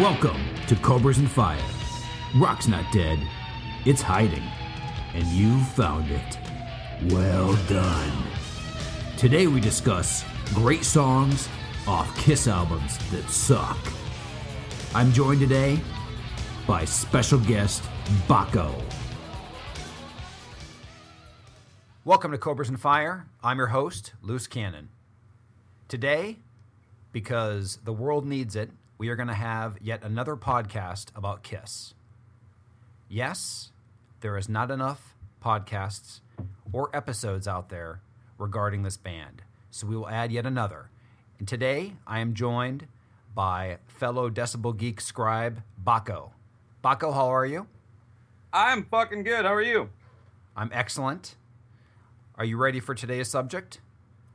Welcome to Cobras and Fire. Rock's not dead, it's hiding, and you found it. Well done. Today we discuss great songs off Kiss albums that suck. I'm joined today by special guest Bakko. Welcome to Cobras and Fire. I'm your host, Loose Cannon. Today, because the world needs it, we are going to have yet another podcast about Kiss. Yes, there is not enough podcasts or episodes out there regarding this band, so we will add yet another. And today, I am joined by fellow Decibel Geek scribe Bakko. Bakko, how are you? I'm fucking good. How are you? I'm excellent. Are you ready for today's subject?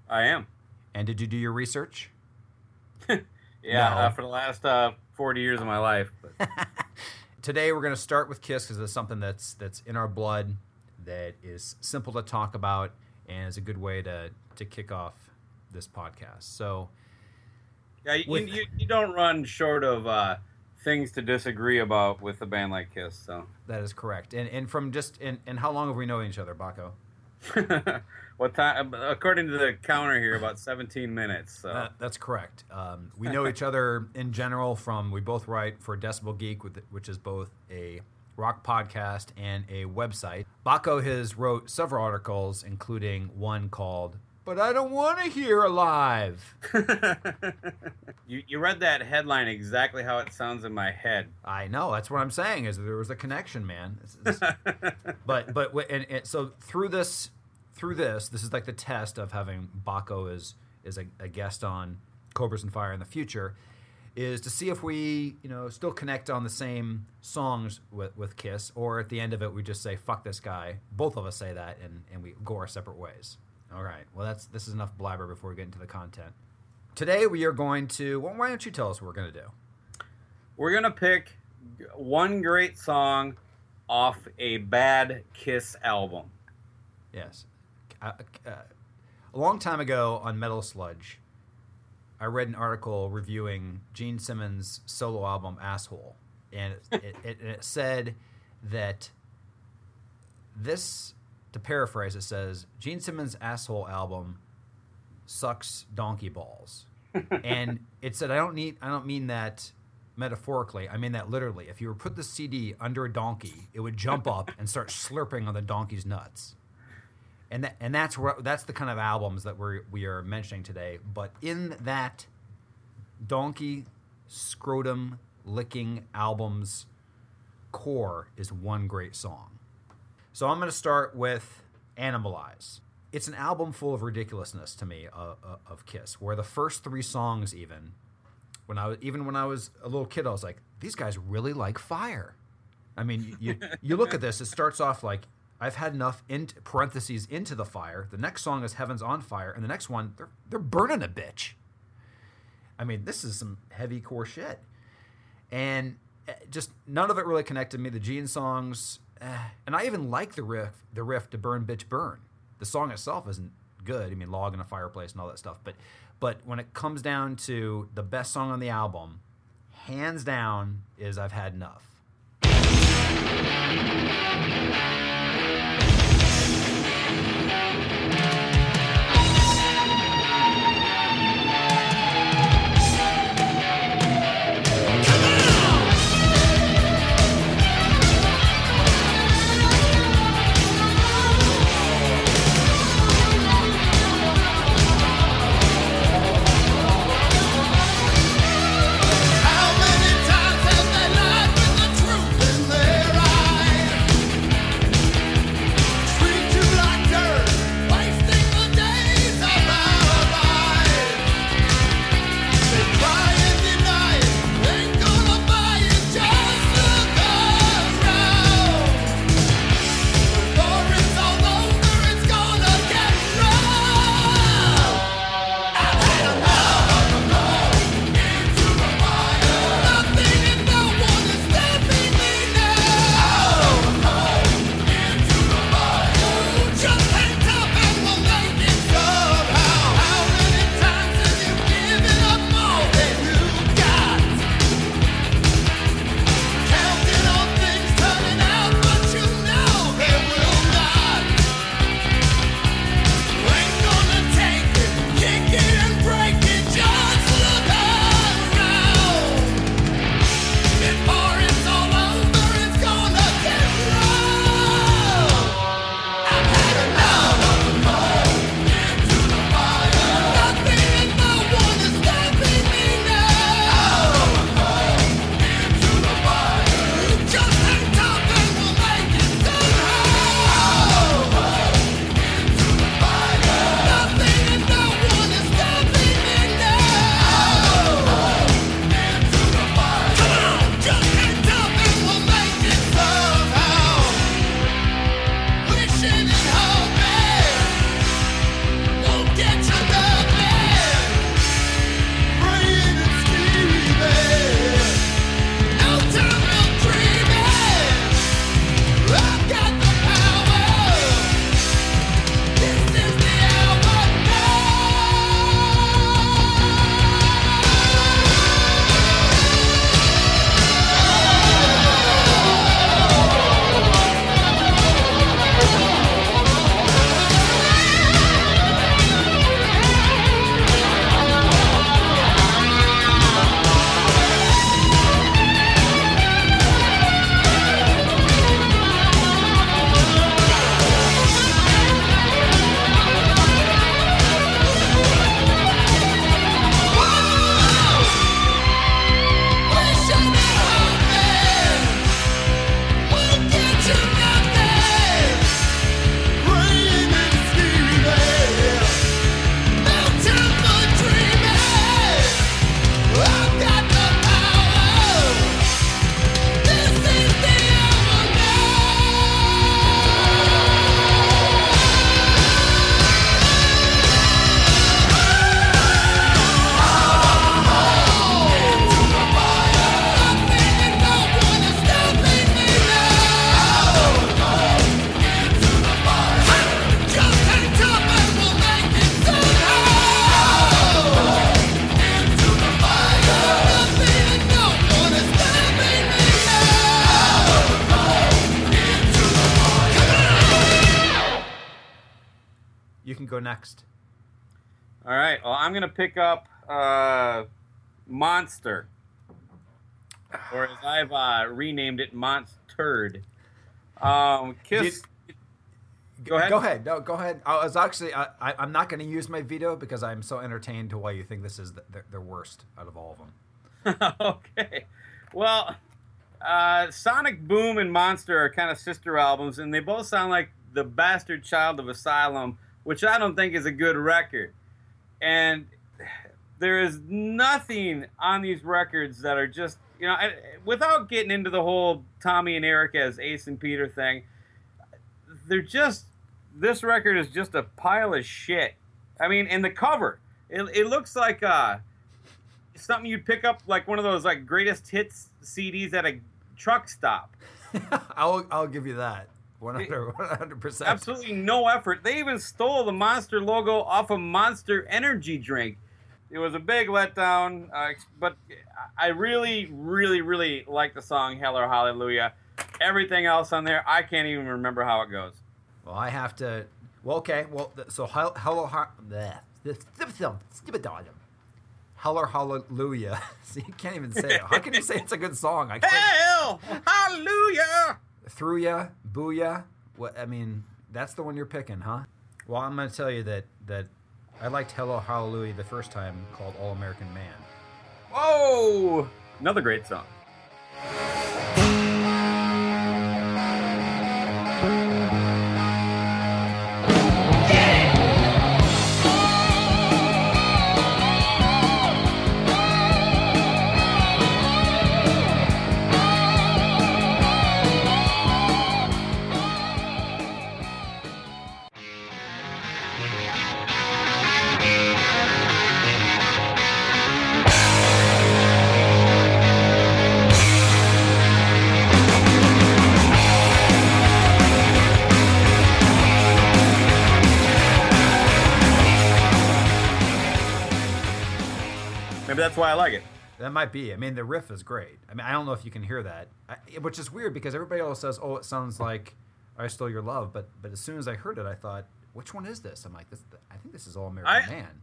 I am. And did you do your research? Yeah, No. uh, for the last uh, 40 years of my life. Today we're going to start with Kiss because it's something that's that's in our blood, that is simple to talk about, and is a good way to to kick off this podcast. So yeah, you, With- you, you don't run short of uh, things to disagree about with a band like Kiss. So, that is correct. And and from just and, and how long have we known each other, Bakko? what time? According to the counter here, about 17 minutes. So, Uh, that's correct. Um, we know each other in general from we both write for Decibel Geek, which is both a rock podcast and a website. Bakko has wrote several articles, including one called "But I Don't Want to Hear Alive." you you read that headline exactly how it sounds in my head. I know that's what I'm saying. Is there was a connection, man. It's- it's- but but and, and so through this through this this is like the test of having Bakko as is a, a guest on Cobras and Fire in the future is to see if we you know still connect on the same songs with, with Kiss or at the end of it we just say fuck this guy. Both of us say that and, and we go our separate ways. All right. Well that's this is enough blabber before we get into the content. Today we are going to well, why don't you tell us what we're going to do? We're gonna pick one great song off a bad Kiss album. Yes. Uh, uh, a long time ago on Metal Sludge, I read an article reviewing Gene Simmons' solo album Asshole. And it, it, it, it said that this, to paraphrase, it says Gene Simmons' Asshole album sucks donkey balls. and it said, I don't need, I don't mean that metaphorically. I mean that literally. If you were put the CD under a donkey, it would jump up and start slurping on the donkey's nuts and that, and that's where that's the kind of albums that we we are mentioning today. But in that donkey scrotum licking albums core is one great song. So I'm going to start with Animalize. It's an album full of ridiculousness to me uh, uh, of Kiss, where the first three songs even when I was even when I was a little kid, I was like, these guys really like fire. I mean, you you look at this. It starts off like I've had enough in parentheses into the fire. The next song is Heaven's on Fire, and the next one they're they're burning a bitch. I mean, this is some heavy core shit, and eh, just none of it really connected me. The Gene songs, eh, and I even like the riff, the riff to "Burn Bitch Burn." The song itself isn't good. I mean, log in a fireplace and all that stuff, but but when it comes down to the best song on the album, hands down, is "I've Had Enough." You can go next. All right. Well, I'm gonna pick up uh, Monster, or as I've uh, renamed it, Monster. Um, Kiss. Go ahead. Go ahead. No, go ahead. I was actually. I, I, I'm not going to use my veto because I'm so entertained to why you think this is the, the, the worst out of all of them. okay. Well, uh, Sonic Boom and Monster are kind of sister albums, and they both sound like the bastard child of Asylum, which I don't think is a good record. And there is nothing on these records that are just, you know, I, without getting into the whole Tommy and Eric as Ace and Peter thing, they're just, this record is just a pile of shit. I mean, and the cover, it, it looks like, uh, something you'd pick up like one of those like greatest hits CDs at a truck stop. I'll I'll give you that. 100 percent. Absolutely no effort. They even stole the Monster logo off a Monster energy drink. It was a big letdown, uh, but I really, really, really like the song "Hell or Hallelujah." Everything else on there, I can't even remember how it goes. Well, I have to. Well, okay. Well, so hello, hello, Heller Hallelujah. See, you can't even say it. How can you say it's a good song? I can't. Hell, hallelujah. Through ya, booyah. What I mean, that's the one you're picking, huh? Well, I'm going to tell you that that I liked Hello Hallelujah the first time called All American Man. Whoa! Another great song. That's why I like it. That might be. I mean, the riff is great. I mean, I don't know if you can hear that, I, which is weird because everybody else says, "Oh, it sounds like I Stole Your Love," but but as soon as I heard it, I thought, "Which one is this?" I'm like, "This, I think this is All American I- Man."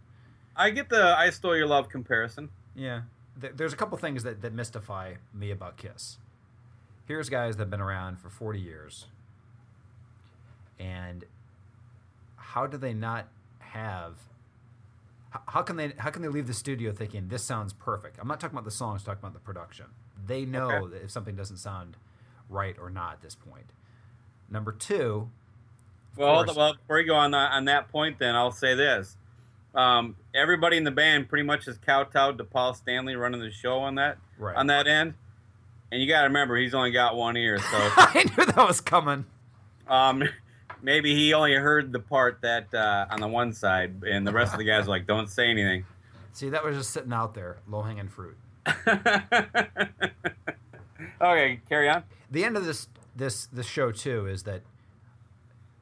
I get the "I Stole Your Love" comparison. Yeah, there's a couple things that that mystify me about Kiss. Here's guys that've been around for 40 years, and how do they not have? How can they how can they leave the studio thinking this sounds perfect? I'm not talking about the songs, I'm talking about the production. They know Okay. that if something doesn't sound right or not at this point. Number two, Well, course- well, before you go on that on that point, then I'll say this: um, everybody in the band pretty much is kowtowed to Paul Stanley running the show on that Right. on that end. And you got to remember, he's only got one ear, so I knew that was coming. um, maybe he only heard the part that uh, on the one side, and the rest of the guys are like, "Don't say anything." See, that was just sitting out there, low hanging fruit. okay, carry on. the end of this this this show too is that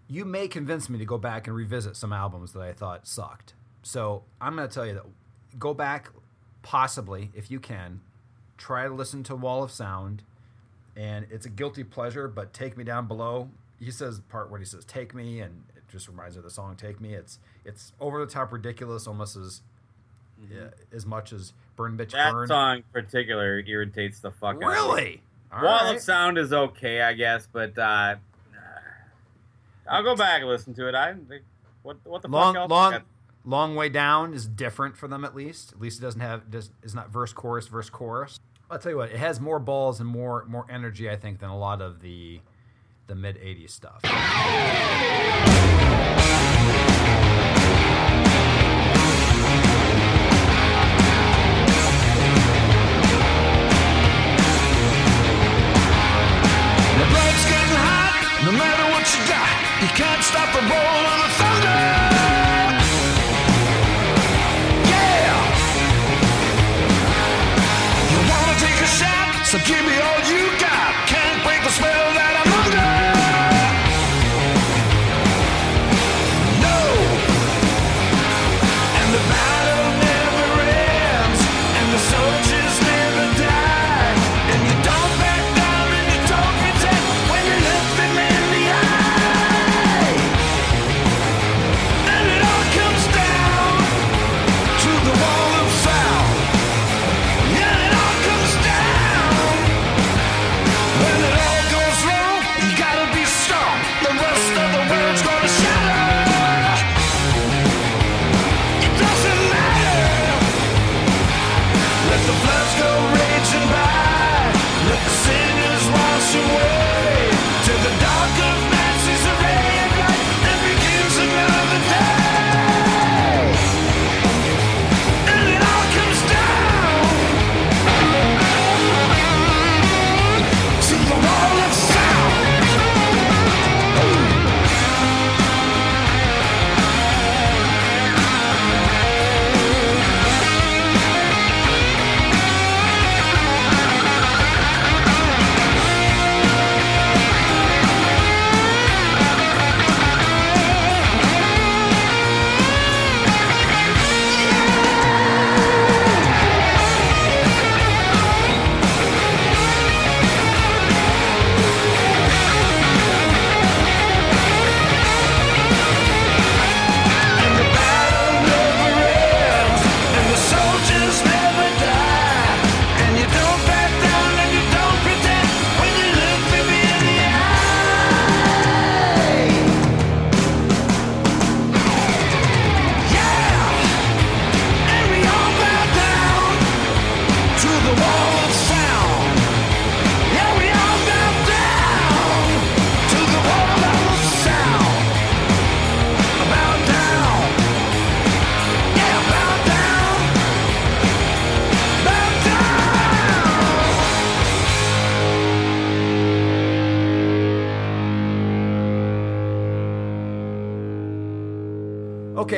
you may convince me to go back and revisit some albums that I thought sucked. So I'm going to tell you that go back, possibly if you can, try to listen to Wall of Sound, and it's a guilty pleasure. But take me down below. He says part where he says "take me," and it just reminds me of the song "Take Me." It's it's over the top ridiculous, almost as yeah, as much as "Burn Bitch That Burn." song in particular irritates the fuck out of me. Really? All Wall right. of Sound is okay, I guess, but uh, I'll go back and listen to it. I what what the long fuck else? long long way down is different for them at least at least it doesn't have does is not verse chorus verse chorus i'll tell you what it has more balls and more more energy i think than a lot of the the mid 80s stuff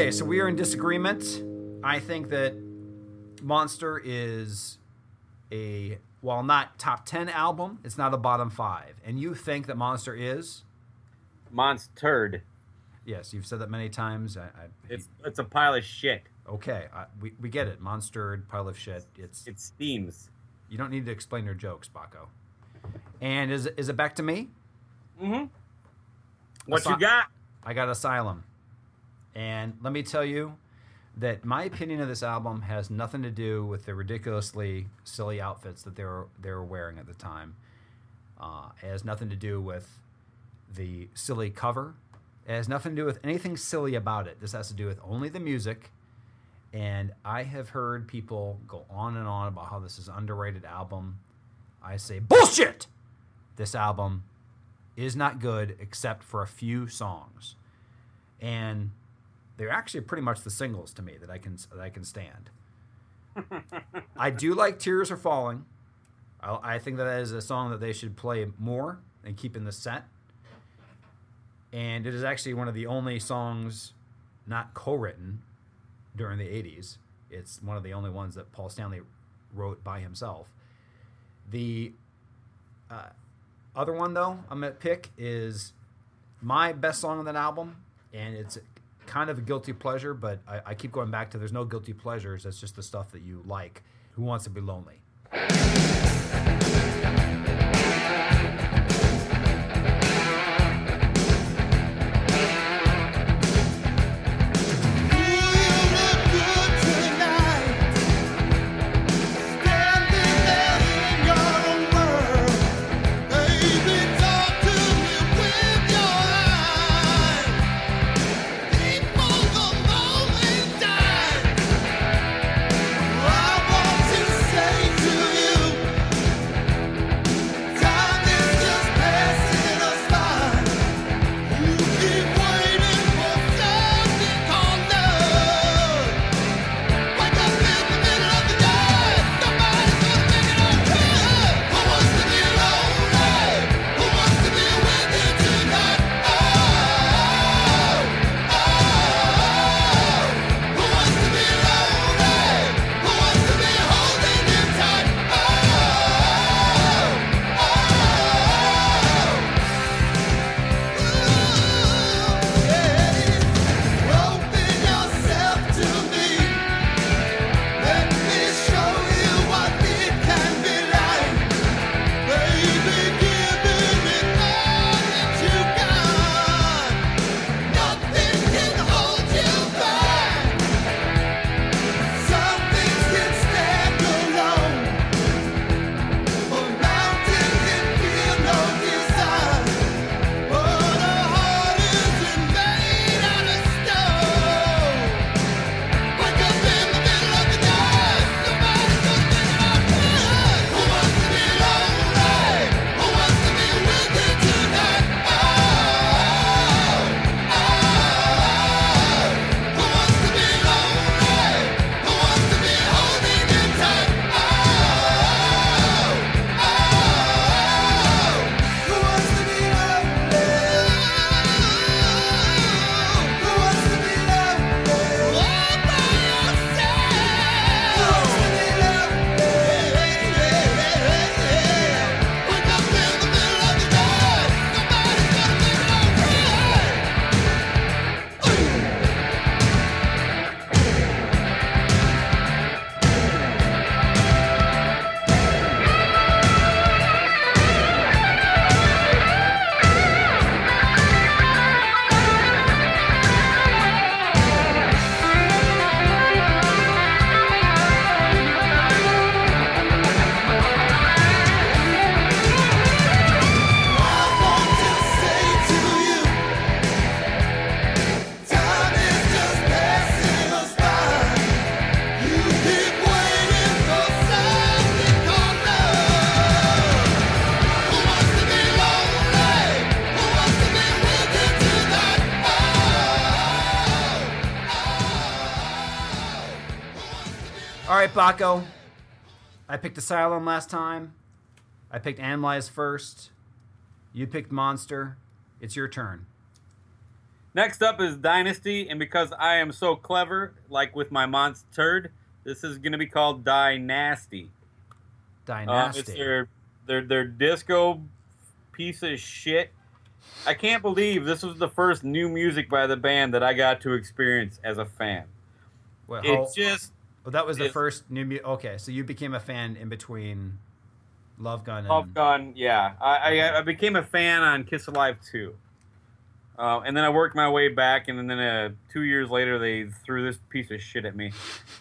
Okay, so we are in disagreement. I think that Monster is a while not top 10 album, it's not a bottom 5. And you think that Monster is? Monster. Yes, you've said that many times. I, I, It's it's a pile of shit. okay, I, we, we get it. Monster, pile of shit. It's It steams. you don't need to explain your jokes, Bakko. And is is it back to me? Mm-hmm. What Assi- you got? I got Asylum. And let me tell you that my opinion of this album has nothing to do with the ridiculously silly outfits that they were they were wearing at the time. Uh, it has nothing to do with the silly cover. It has nothing to do with anything silly about it. This has to do with only the music. And I have heard people go on and on about how this is underrated album. I say bullshit. This album is not good except for a few songs, and they're actually pretty much the singles to me that I can that I can stand. I do like "Tears Are Falling." I, I think that, that is a song that they should play more and keep in the set. And it is actually one of the only songs not co-written during the '80s. It's one of the only ones that Paul Stanley wrote by himself. The uh, other one though I'm gonna pick is my best song on that album, and it's kind of a guilty pleasure, but I, I keep going back to there's no guilty pleasures. It's just the stuff that you like. Who wants to be lonely? Right, Bakko. I picked Asylum last time. I picked Animalize first. You picked Monster. It's your turn. Next up is Dynasty, and because I am so clever, like with my Monster this is going to be called Dynasty. Uh, Dynasty. it's their, their their disco piece of shit. I can't believe this was the first new music by the band that I got to experience as a fan. Well, It's just oh, that was the first new music. Okay, so you became a fan in between Love Gun and Love Gun, yeah. I, I, I became a fan on Kiss Alive 2. Uh, and then I worked my way back, and then uh, two years later, they threw this piece of shit at me.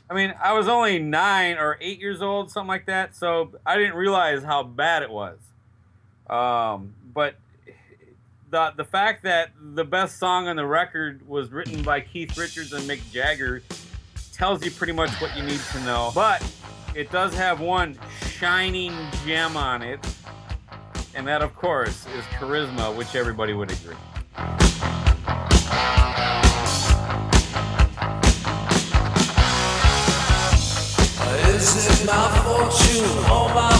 I mean, I was only nine or eight years old, something like that, so I didn't realize how bad it was. Um, but the, the fact that the best song on the record was written by Keith Richards and Mick Jagger tells you pretty much what you need to know. But it does have one shining gem on it, and that, of course, is Charisma, which everybody would agree. Is it my fortune or my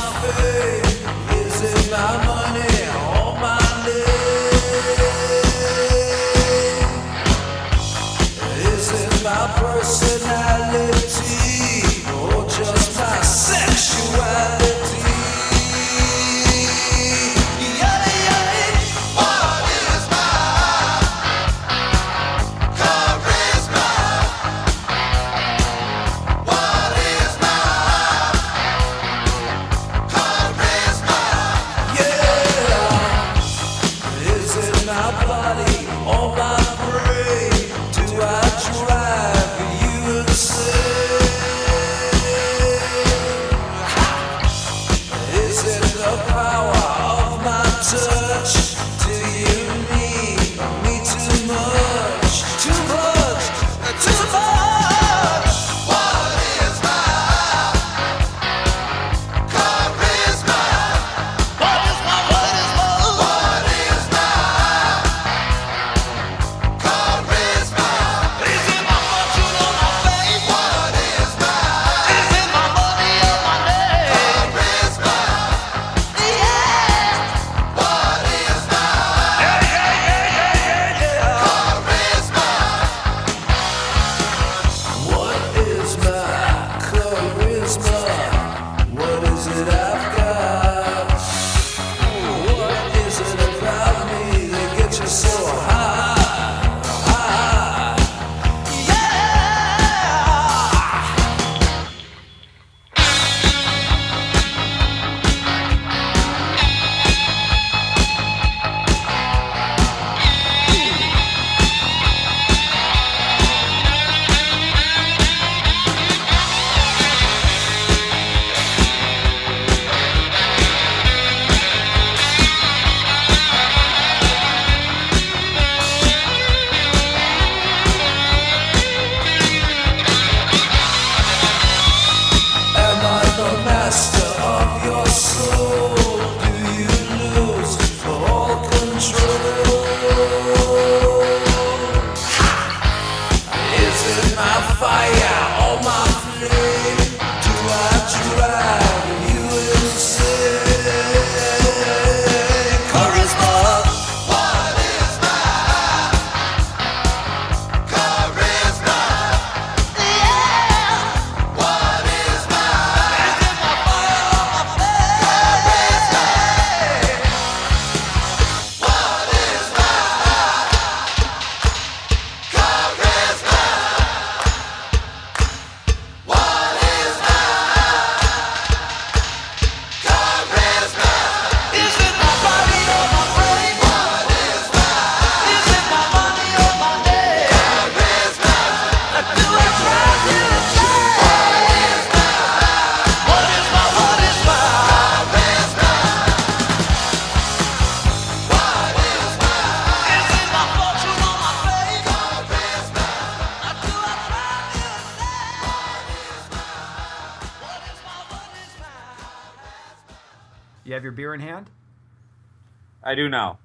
I do now.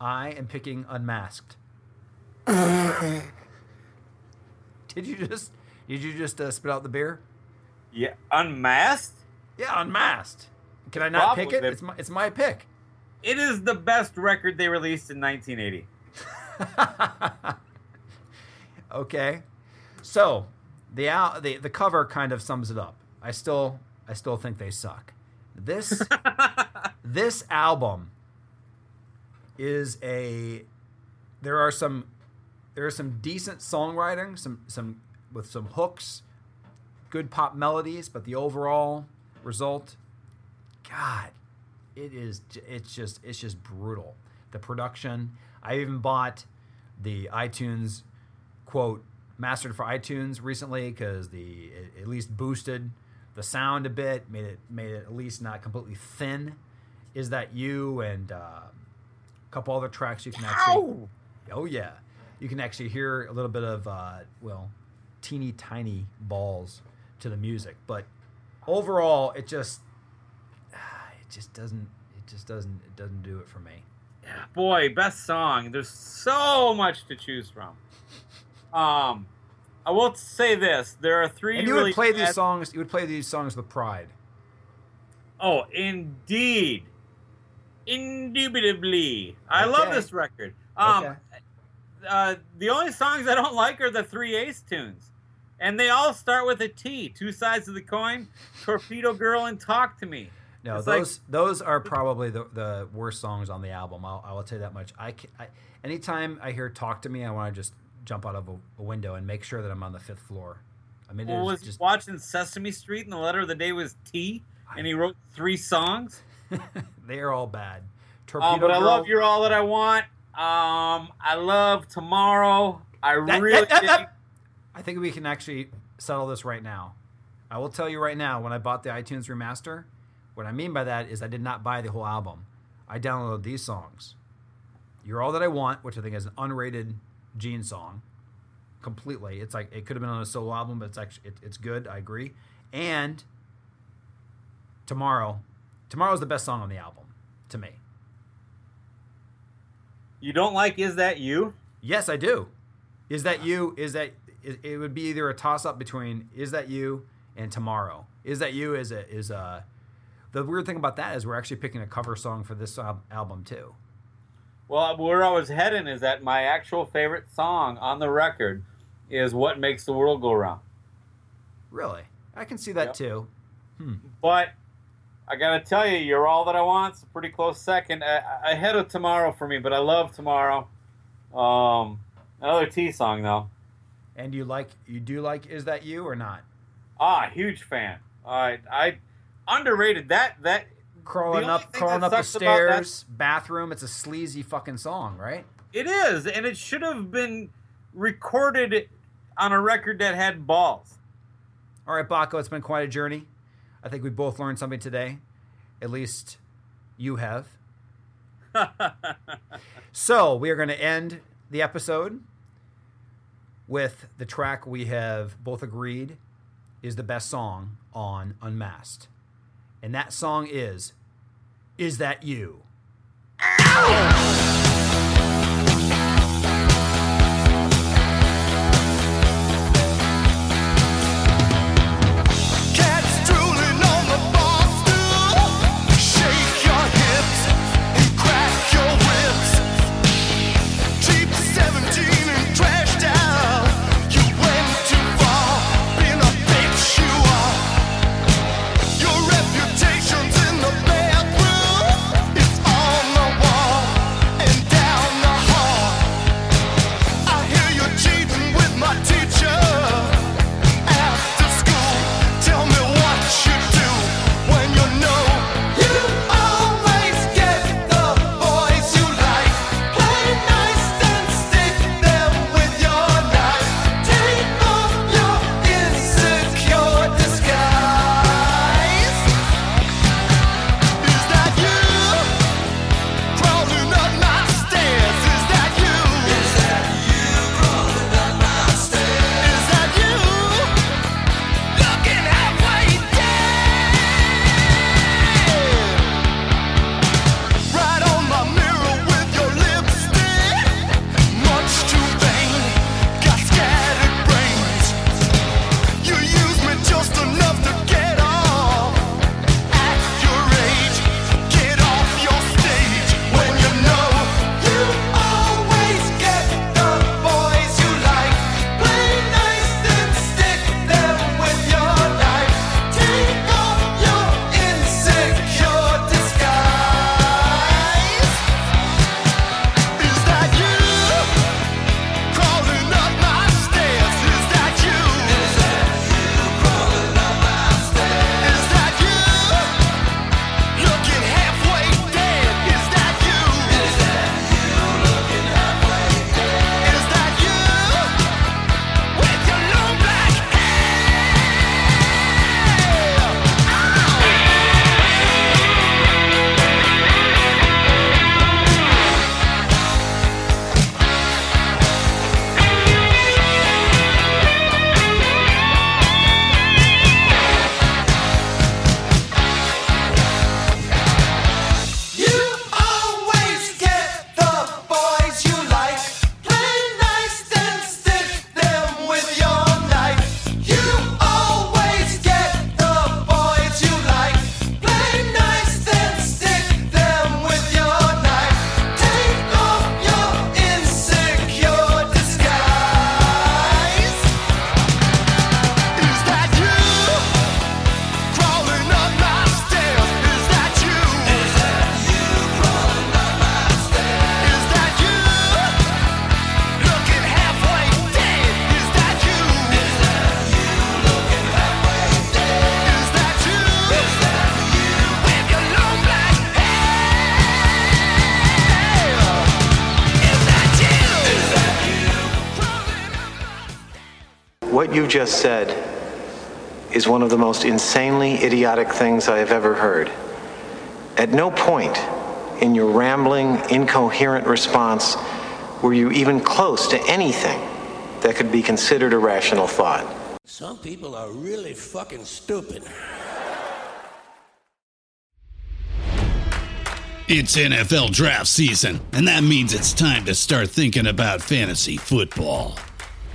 I am picking unmasked. did you just did you just uh, spit out the beer? Yeah, unmasked. Yeah, unmasked. Can I not pick it? It's my it's my pick. It is the best record they released in 1980. okay, so the out, the the cover kind of sums it up. I still I still think they suck. This this album is a there are some there are some decent songwriting, some some with some hooks, good pop melodies, but the overall result, God, it is it's just it's just brutal. The production, I even bought the iTunes quote mastered for iTunes recently because the it at least boosted the sound a bit, made it made it at least not completely thin. Is that you and uh, a couple other tracks you can actually Oh yeah, you can actually hear a little bit of uh, well, teeny tiny balls to the music, but overall, it just it just doesn't it just doesn't it doesn't do it for me. Boy, best song. There's so much to choose from. Um, I will say this: there are three. And you really would play these songs. You would play these songs with pride. Oh, indeed, indubitably. I love this record. Um, Okay. uh, the only songs I don't like are the three Ace tunes, and they all start with a T. Two sides of the coin: Torpedo Girl and Talk to Me. No, It's like- those those are probably the, the worst songs on the album. I'll, I will tell you that much. I, I anytime I hear "Talk to Me," I want to just jump out of a, a window and make sure that I'm on the fifth floor. I mean, it Well, was just watching Sesame Street, and the letter of the day was T, and he wrote three songs. they are all bad. Torpedo Um, but I love "You're All That I Want." Um, I love "Tomorrow." I That- really that- that- I think we can actually settle this right now. I will tell you right now, when I bought the iTunes remaster, what I mean by that is I did not buy the whole album. I downloaded these songs. You're All That I Want, which I think is an unrated Gene song. Completely. It's like it could have been on a solo album, but it's actually it, it's good, I agree. And Tomorrow. Tomorrow's the best song on the album, to me. You don't like "Is That You"? Yes, I do. Is that you? Is that it, would be either a toss up between is that you and tomorrow. Is that you is a is a the weird thing about that is we're actually picking a cover song for this album too. Well, where I was heading is that my actual favorite song on the record is "What Makes the World Go Round." Really, I can see that Yep. too. Hmm. But I gotta tell you, "You're All That I want. It's a pretty close second, uh, ahead of "Tomorrow" for me. But I love "Tomorrow." Um, another T song though. And you like you do like is that you or not? Ah, huge fan. I I underrated that that Crawling up crawling up the about that- stairs, bathroom. It's a sleazy fucking song, right? it is, and it should have been recorded on a record that had balls. All right, Bakko, it's been quite a journey. I think we both learned something today. At least you have. So we are going to end the episode with the track we have both agreed is the best song on Unmasked. And that song is Is That You? Cats What you just said is one of the most insanely idiotic things I have ever heard. At no point in your rambling, incoherent response were you even close to anything that could be considered a rational thought. Some people are really fucking stupid. It's NFL draft season, and that means it's time to start thinking about fantasy football.